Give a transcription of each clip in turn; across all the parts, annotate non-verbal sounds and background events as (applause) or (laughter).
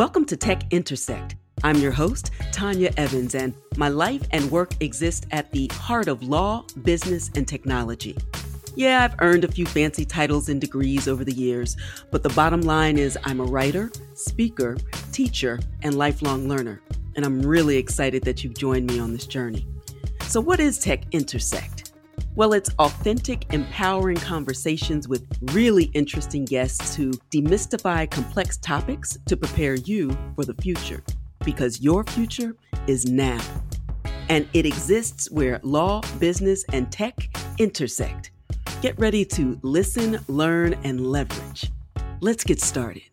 Welcome to Tech Intersect. I'm your host, Tonya Evans, and my life and work exist at the heart of law, business, and technology. Yeah, I've earned a few fancy titles and degrees over the years, but the bottom line is I'm a writer, speaker, teacher, and lifelong learner, and I'm really excited that you've joined me on this journey. So, what is Tech Intersect? Well, it's authentic, empowering conversations with really interesting guests to demystify complex topics to prepare you for the future. Because your future is now. And it exists where law, business, and tech intersect. Get ready to listen, learn, and leverage. Let's get started.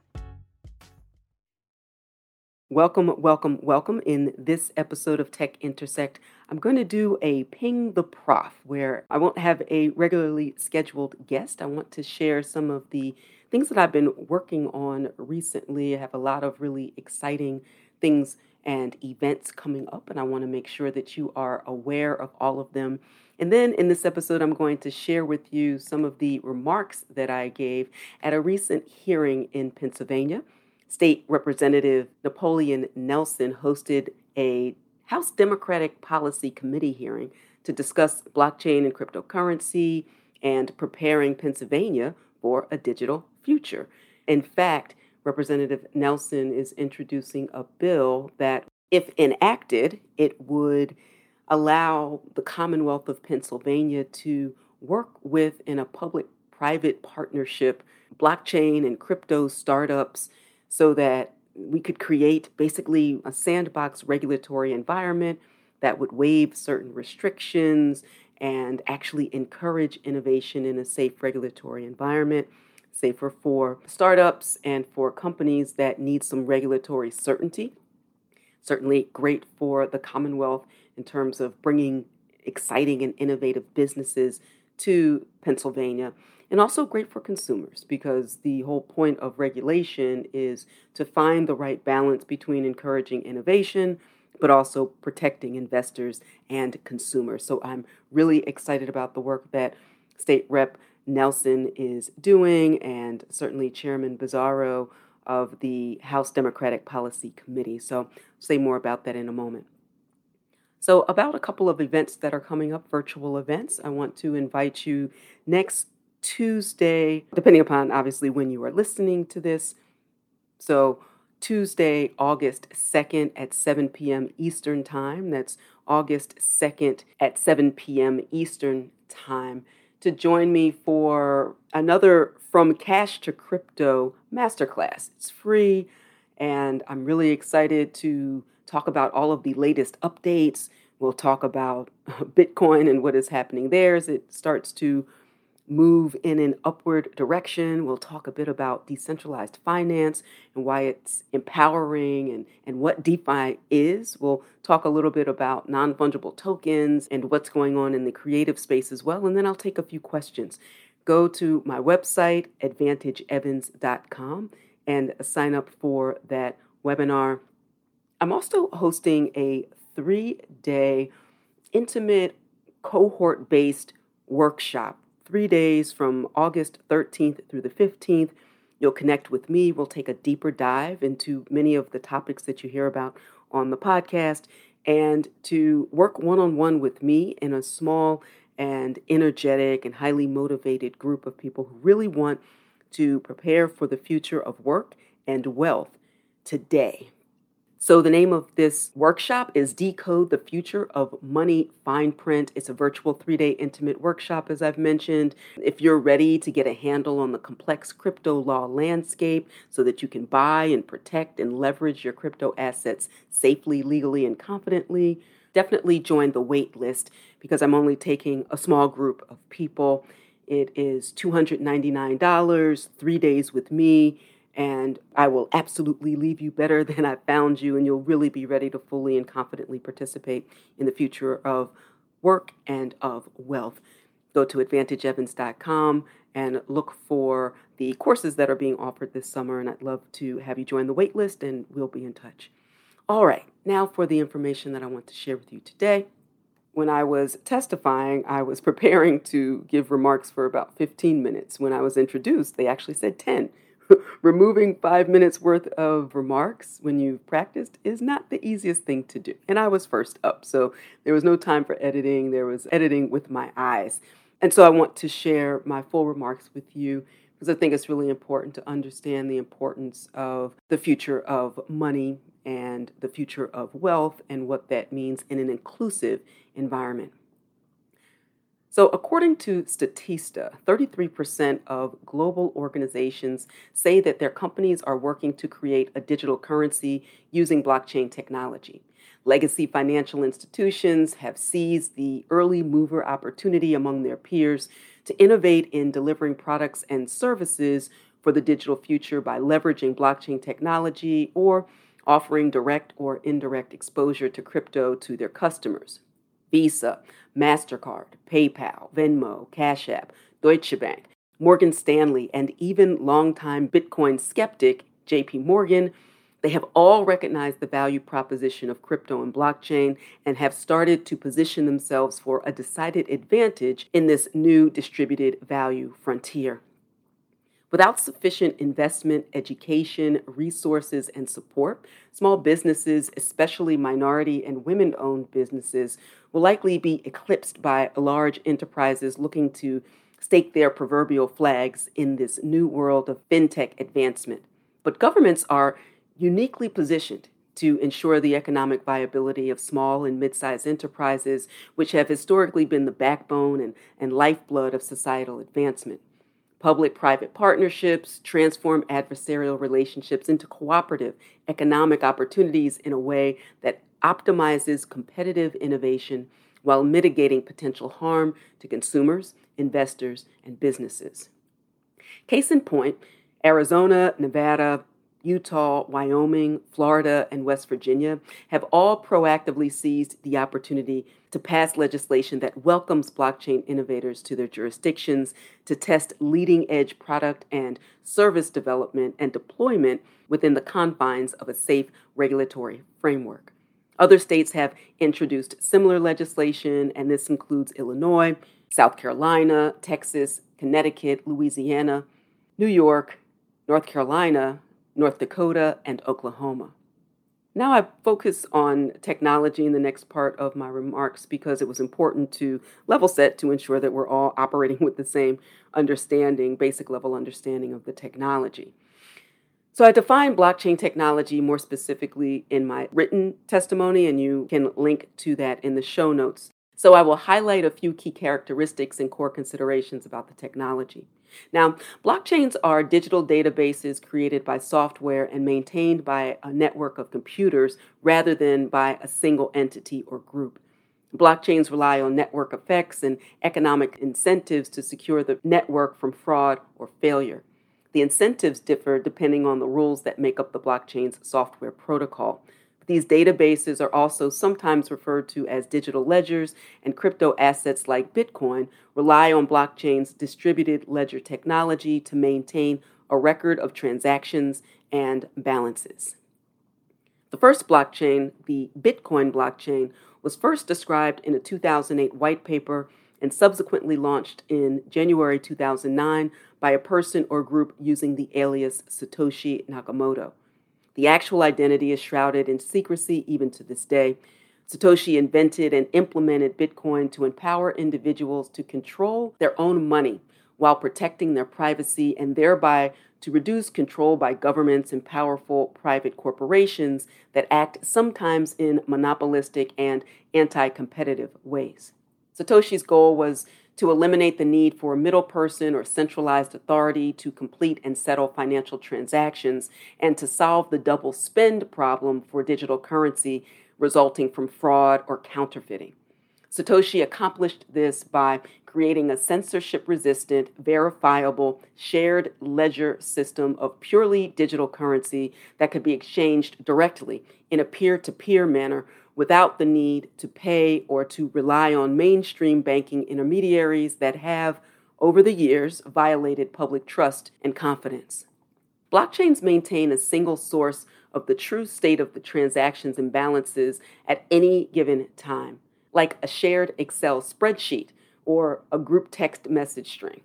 Welcome, welcome, welcome. In this episode of Tech Intersect, I'm going to do a Ping the Prof where I won't have a regularly scheduled guest. I want to share some of the things that I've been working on recently. I have a lot of really exciting things and events coming up, and I want to make sure that you are aware of all of them. And then in this episode, I'm going to share with you some of the remarks that I gave at a recent hearing in Pennsylvania. State Representative Napoleon Nelson hosted a House Democratic Policy Committee hearing to discuss blockchain and cryptocurrency and preparing Pennsylvania for a digital future. In fact, Representative Nelson is introducing a bill that, if enacted, it would allow the Commonwealth of Pennsylvania to work with in a public private partnership blockchain and crypto startups so that we could create basically a sandbox regulatory environment that would waive certain restrictions and actually encourage innovation in a safe regulatory environment, safer for startups and for companies that need some regulatory certainty. Certainly great for the Commonwealth in terms of bringing exciting and innovative businesses to Pennsylvania and also great for consumers because the whole point of regulation is to find the right balance between encouraging innovation but also protecting investors and consumers. So I'm really excited about the work that State Rep Nelson is doing and certainly Chairman Bizzarro of the House Democratic Policy Committee. So I'll say more about that in a moment. So, about a couple of events that are coming up, virtual events, I want to invite you next Tuesday, depending upon obviously when you are listening to this. So, Tuesday, August 2nd at 7 p.m. Eastern Time. That's August 2nd at 7 p.m. Eastern Time to join me for another From Cash to Crypto masterclass. It's free, and I'm really excited to talk about all of the latest updates. We'll talk about (laughs) Bitcoin and what is happening there as it starts to move in an upward direction. We'll talk a bit about decentralized finance and why it's empowering and, and what DeFi is. We'll talk a little bit about non fungible tokens and what's going on in the creative space as well. And then I'll take a few questions. Go to my website, advantageevans.com, and sign up for that webinar. I'm also hosting a three day intimate cohort based workshop three days from August 13th through the 15th. You'll connect with me. We'll take a deeper dive into many of the topics that you hear about on the podcast and to work one on one with me in a small and energetic and highly motivated group of people who really want to prepare for the future of work and wealth today. So, the name of this workshop is Decode the Future of Money Fine Print. It's a virtual three day intimate workshop, as I've mentioned. If you're ready to get a handle on the complex crypto law landscape so that you can buy and protect and leverage your crypto assets safely, legally, and confidently, definitely join the wait list because I'm only taking a small group of people. It is $299, three days with me and I will absolutely leave you better (laughs) than I found you, and you'll really be ready to fully and confidently participate in the future of work and of wealth. Go to advantageevans.com and look for the courses that are being offered this summer, and I'd love to have you join the waitlist, and we'll be in touch. All right, now for the information that I want to share with you today. When I was testifying, I was (laughs) preparing to give remarks for about 15 minutes. When I was introduced, they actually said 10 (laughs) removing five minutes worth of remarks when you've practiced is not the easiest thing to do. And I was first up, so there was no time for editing. There was editing with my eyes. And so I want to share my full remarks with you because I think it's really important to understand the importance of the future of money and the future of wealth and what that means in an inclusive environment. So, according to Statista, 33% of global organizations say that their companies are working to create a digital currency using blockchain technology. Legacy financial institutions have seized the early mover opportunity among their peers to innovate in delivering products and services for the digital future by leveraging blockchain technology or offering direct or indirect exposure to crypto to their customers. Visa, MasterCard, PayPal, Venmo, Cash App, Deutsche Bank, Morgan Stanley, and even longtime Bitcoin skeptic JP Morgan, they have all recognized the value proposition of crypto and blockchain and have started to position themselves for a decided advantage in this new distributed value frontier. Without sufficient investment, education, resources, and support, small businesses, especially minority and women owned businesses, will likely be eclipsed by large enterprises looking to stake their proverbial flags in this new world of fintech advancement. But governments are uniquely positioned to ensure the economic viability of small and mid sized enterprises, which have historically been the backbone and, and lifeblood of societal advancement. Public private partnerships transform adversarial relationships into cooperative economic opportunities in a way that optimizes competitive innovation while mitigating potential harm to consumers, investors, and businesses. Case in point, Arizona, Nevada, Utah, Wyoming, Florida, and West Virginia have all proactively seized the opportunity to pass legislation that welcomes blockchain innovators to their jurisdictions to test leading edge product and service development and deployment within the confines of a safe regulatory framework. Other states have introduced similar legislation, and this includes Illinois, South Carolina, Texas, Connecticut, Louisiana, New York, North Carolina, North Dakota, and Oklahoma. Now I focus on technology in the next part of my remarks because it was important to level set to ensure that we're all operating (laughs) with the same understanding, basic level understanding of the technology. So I define blockchain technology more specifically in my written testimony, and you can link to that in the show notes. So I will highlight a few key characteristics and core considerations about the technology. Now, blockchains are digital databases created by software and maintained by a network of computers rather than by a single entity or group. Blockchains rely on network effects and economic incentives to secure the network from fraud or failure. The incentives differ depending on the rules that make up the blockchain's software protocol. These databases are also sometimes referred to as digital ledgers, and crypto assets like Bitcoin rely on blockchain's distributed ledger technology to maintain a record of transactions and balances. The first blockchain, the Bitcoin blockchain, was first described in a 2008 white paper and subsequently launched in January 2009 by a person or group using the alias Satoshi Nakamoto. The actual identity is shrouded in secrecy even to this day. Satoshi invented and implemented Bitcoin to empower individuals to control their own money while protecting their privacy and thereby to reduce control by governments and powerful private corporations that act sometimes in monopolistic and anti competitive ways. Satoshi's goal was to eliminate the need for a middle person or centralized authority to complete and settle financial transactions, and to solve the double spend problem for digital currency resulting from fraud or counterfeiting. Satoshi accomplished this by creating a censorship resistant, verifiable, shared ledger system of purely digital currency that could be exchanged directly in a peer to peer manner without the need to pay or to rely on mainstream banking intermediaries that have, over the years, violated public trust and confidence. Blockchains maintain a single source of the true state of the transactions and balances at any given time, like a shared Excel spreadsheet or a group text message string.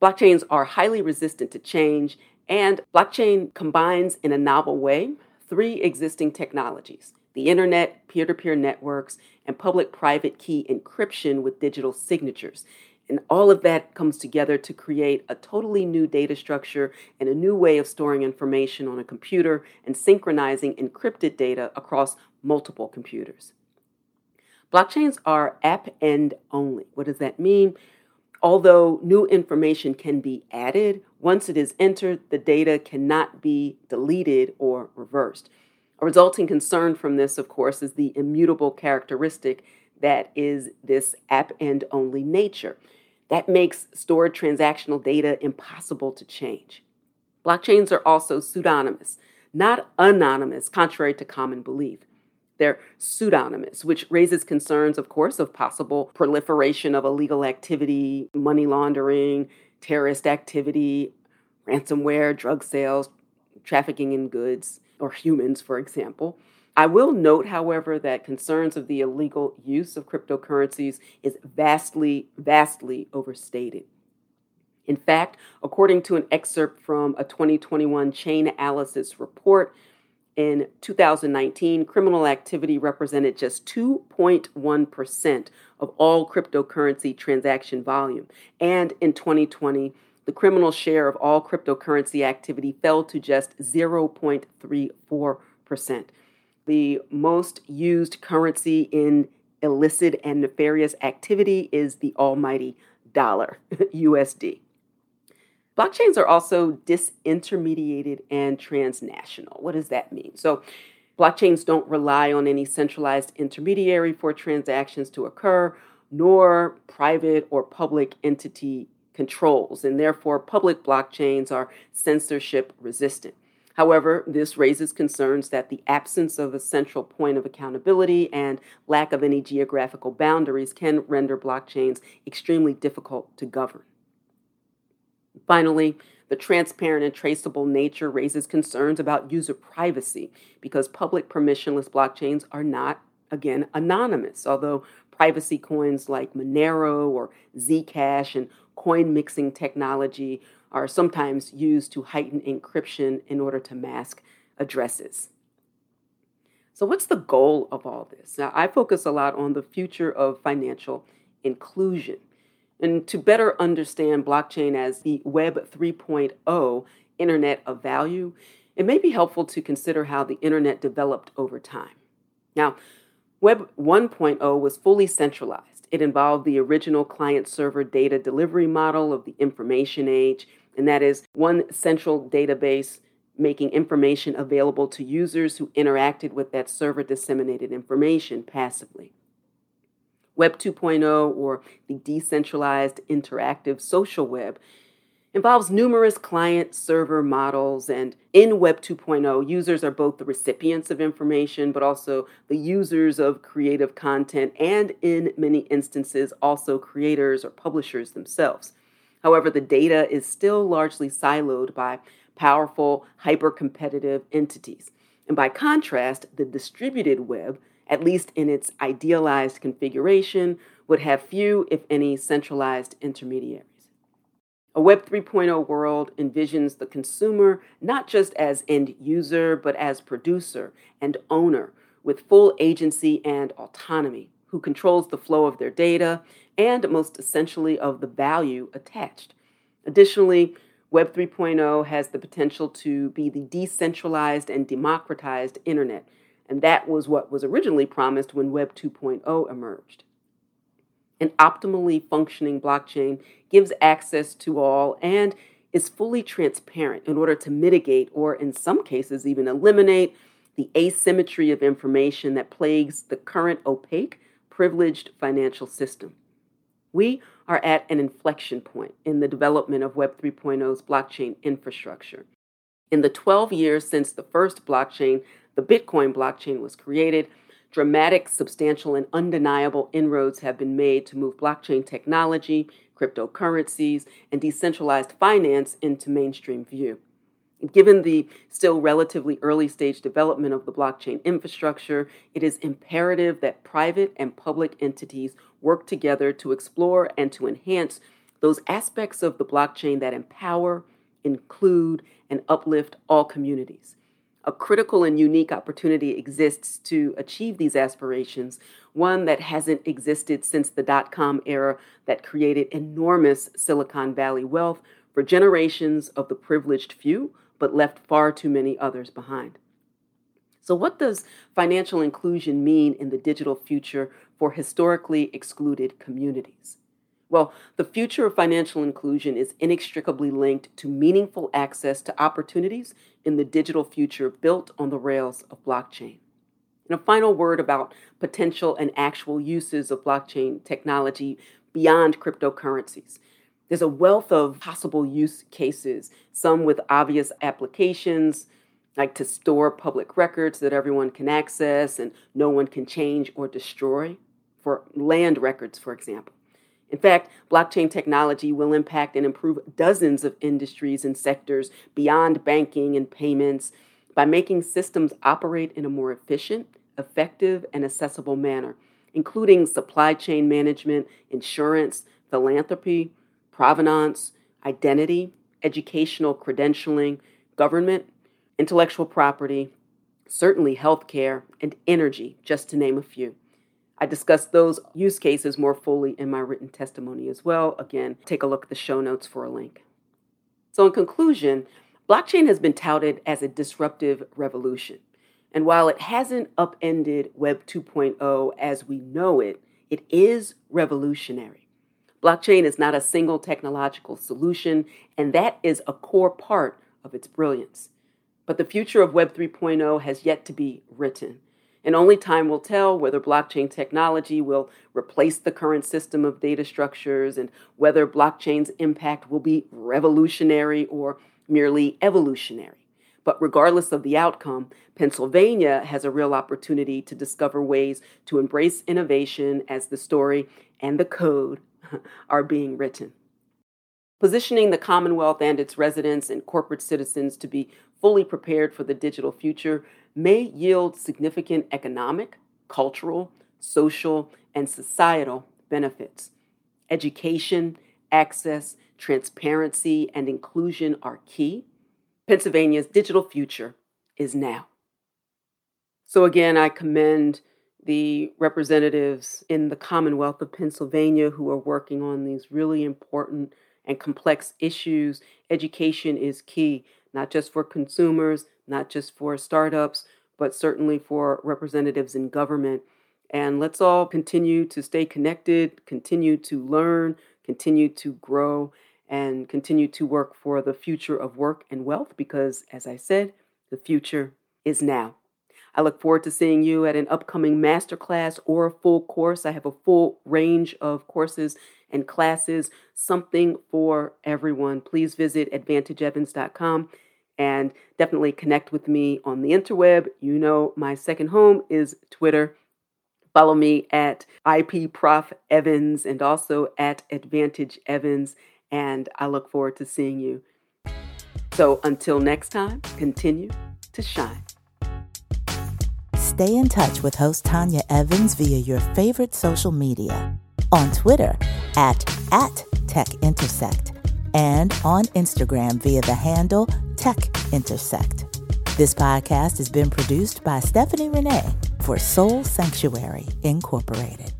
Blockchains are highly resistant to change And blockchain combines in a novel way three existing technologies the internet, peer to peer networks, and public private key encryption with digital signatures. And all of that comes together to create a totally new data structure and a new way of storing information on a computer and synchronizing encrypted data across multiple computers. Blockchains are app end only. What does that mean? Although new information can be added, once it is entered, the data cannot be deleted or reversed. A resulting concern from this, of course, is the immutable characteristic that is this append only nature. That makes stored transactional data impossible to change. Blockchains are also pseudonymous, not anonymous, contrary to common belief. They're pseudonymous, which raises concerns, of course, of possible proliferation of illegal activity, money laundering, terrorist activity, ransomware, drug sales, trafficking in goods or humans, for example. I will note, however, that concerns of the illegal use of cryptocurrencies is vastly, vastly overstated. In fact, according to an excerpt from a 2021 Chainalysis report, in 2019, criminal activity represented just 2.1% of all cryptocurrency transaction volume. And in 2020, the criminal share of all cryptocurrency activity fell to just 0.34%. The most used currency in illicit and nefarious activity is the almighty dollar, (laughs) USD. Blockchains are also disintermediated and transnational. What does that mean? So, blockchains don't rely on any centralized intermediary for transactions to occur, nor private or public entity controls, and therefore public blockchains are censorship resistant. However, this raises concerns that the absence of a central point of accountability and lack of any geographical boundaries can render blockchains extremely difficult to govern. Finally, the transparent and traceable nature raises concerns about user privacy because public permissionless blockchains are not, again, anonymous, although privacy coins like Monero or Zcash and coin mixing technology are sometimes used to heighten encryption in order to mask addresses. So, what's the goal of all this? Now, I focus a lot on the future of financial inclusion. And to better understand blockchain as the Web 3.0 Internet of Value, it may be helpful to consider how the Internet developed over time. Now, Web 1.0 was fully centralized. It involved the original client server data delivery model of the information age, and that is one central database making information available to users who interacted with that server disseminated information passively. Web 2.0, or the decentralized interactive social web, involves numerous client server models. And in Web 2.0, users are both the recipients of information, but also the users of creative content, and in many instances, also creators or publishers themselves. However, the data is still largely siloed by powerful, hyper competitive entities. And by contrast, the distributed web at least in its idealized configuration, would have few, if any, centralized intermediaries. A Web 3.0 world envisions the consumer not just as end user, but as producer and owner with full agency and autonomy, who controls the flow of their data and, most essentially, of the value attached. Additionally, Web 3.0 has the potential to be the decentralized and democratized internet and that was what was originally promised when Web 2.0 emerged. An optimally functioning blockchain gives access to all and is fully transparent in order to mitigate, or in some cases, even eliminate, the asymmetry of information that plagues the current opaque, privileged financial system. We are at an inflection point in the development of Web 3.0's blockchain infrastructure. In the 12 years since the first blockchain the Bitcoin blockchain was created, dramatic, substantial, and undeniable inroads have been made to move blockchain technology, cryptocurrencies, and decentralized finance into mainstream view. Given the still relatively early stage development of the blockchain infrastructure, it is imperative that private and public entities work together to explore and to enhance those aspects of the blockchain that empower, include, and uplift all communities. A critical and unique opportunity exists to achieve these aspirations, one that hasn't existed since the dot com era that created enormous Silicon Valley wealth for generations of the privileged few, but left far too many others behind. So, what does financial inclusion mean in the digital future for historically excluded communities? Well, the future of financial inclusion is inextricably linked to meaningful access to opportunities in the digital future built on the rails of blockchain. And a final word about potential and actual uses of blockchain technology beyond cryptocurrencies. There's a wealth of possible use cases, some with obvious applications, like to store public records that everyone can access and no one can change or destroy, for land records, for example. In fact, blockchain technology will impact and improve dozens of industries and sectors beyond banking and payments by making systems operate in a more efficient, effective, and accessible manner, including supply chain management, insurance, philanthropy, provenance, identity, educational credentialing, government, intellectual property, certainly healthcare, and energy, just to name a few. I discuss those use cases more fully in my written testimony as well. Again, take a look at the show notes for a link. So, in conclusion, blockchain has been touted as a disruptive revolution. And while it hasn't upended Web 2.0 as we know it, it is revolutionary. Blockchain is not a single technological solution, and that is a core part of its brilliance. But the future of Web 3.0 has yet to be written. And only time will tell whether blockchain technology will replace the current system of data structures and whether blockchain's impact will be revolutionary or merely evolutionary. But regardless of the outcome, Pennsylvania has a real opportunity to discover ways to embrace innovation as the story and the code (laughs) are being written. Positioning the Commonwealth and its residents and corporate citizens to be fully prepared for the digital future may yield significant economic, cultural, social, and societal benefits. Education, access, transparency, and inclusion are key. Pennsylvania's digital future is now. So, again, I commend the representatives in the Commonwealth of Pennsylvania who are working on these really important and complex issues. Education is key, not just for consumers, not just for startups, but certainly for representatives in government. And let's all continue to stay connected, continue to learn, continue to grow, and continue to work for the future of work and wealth because, as I said, the future is now. I look forward to seeing you at an upcoming masterclass or a full course. I have a full range of courses and classes, something for everyone. Please visit advantageevans.com and definitely connect with me on the interweb. You know, my second home is Twitter. Follow me at IPProfEvans and also at Advantage Evans, and I look forward to seeing you. So until next time, continue to shine. Stay in touch with host Tonya Evans via your favorite social media on Twitter at, at TechIntersect and on Instagram via the handle Tech Intersect. This podcast has been produced by Stephanie Renee for Soul Sanctuary Incorporated.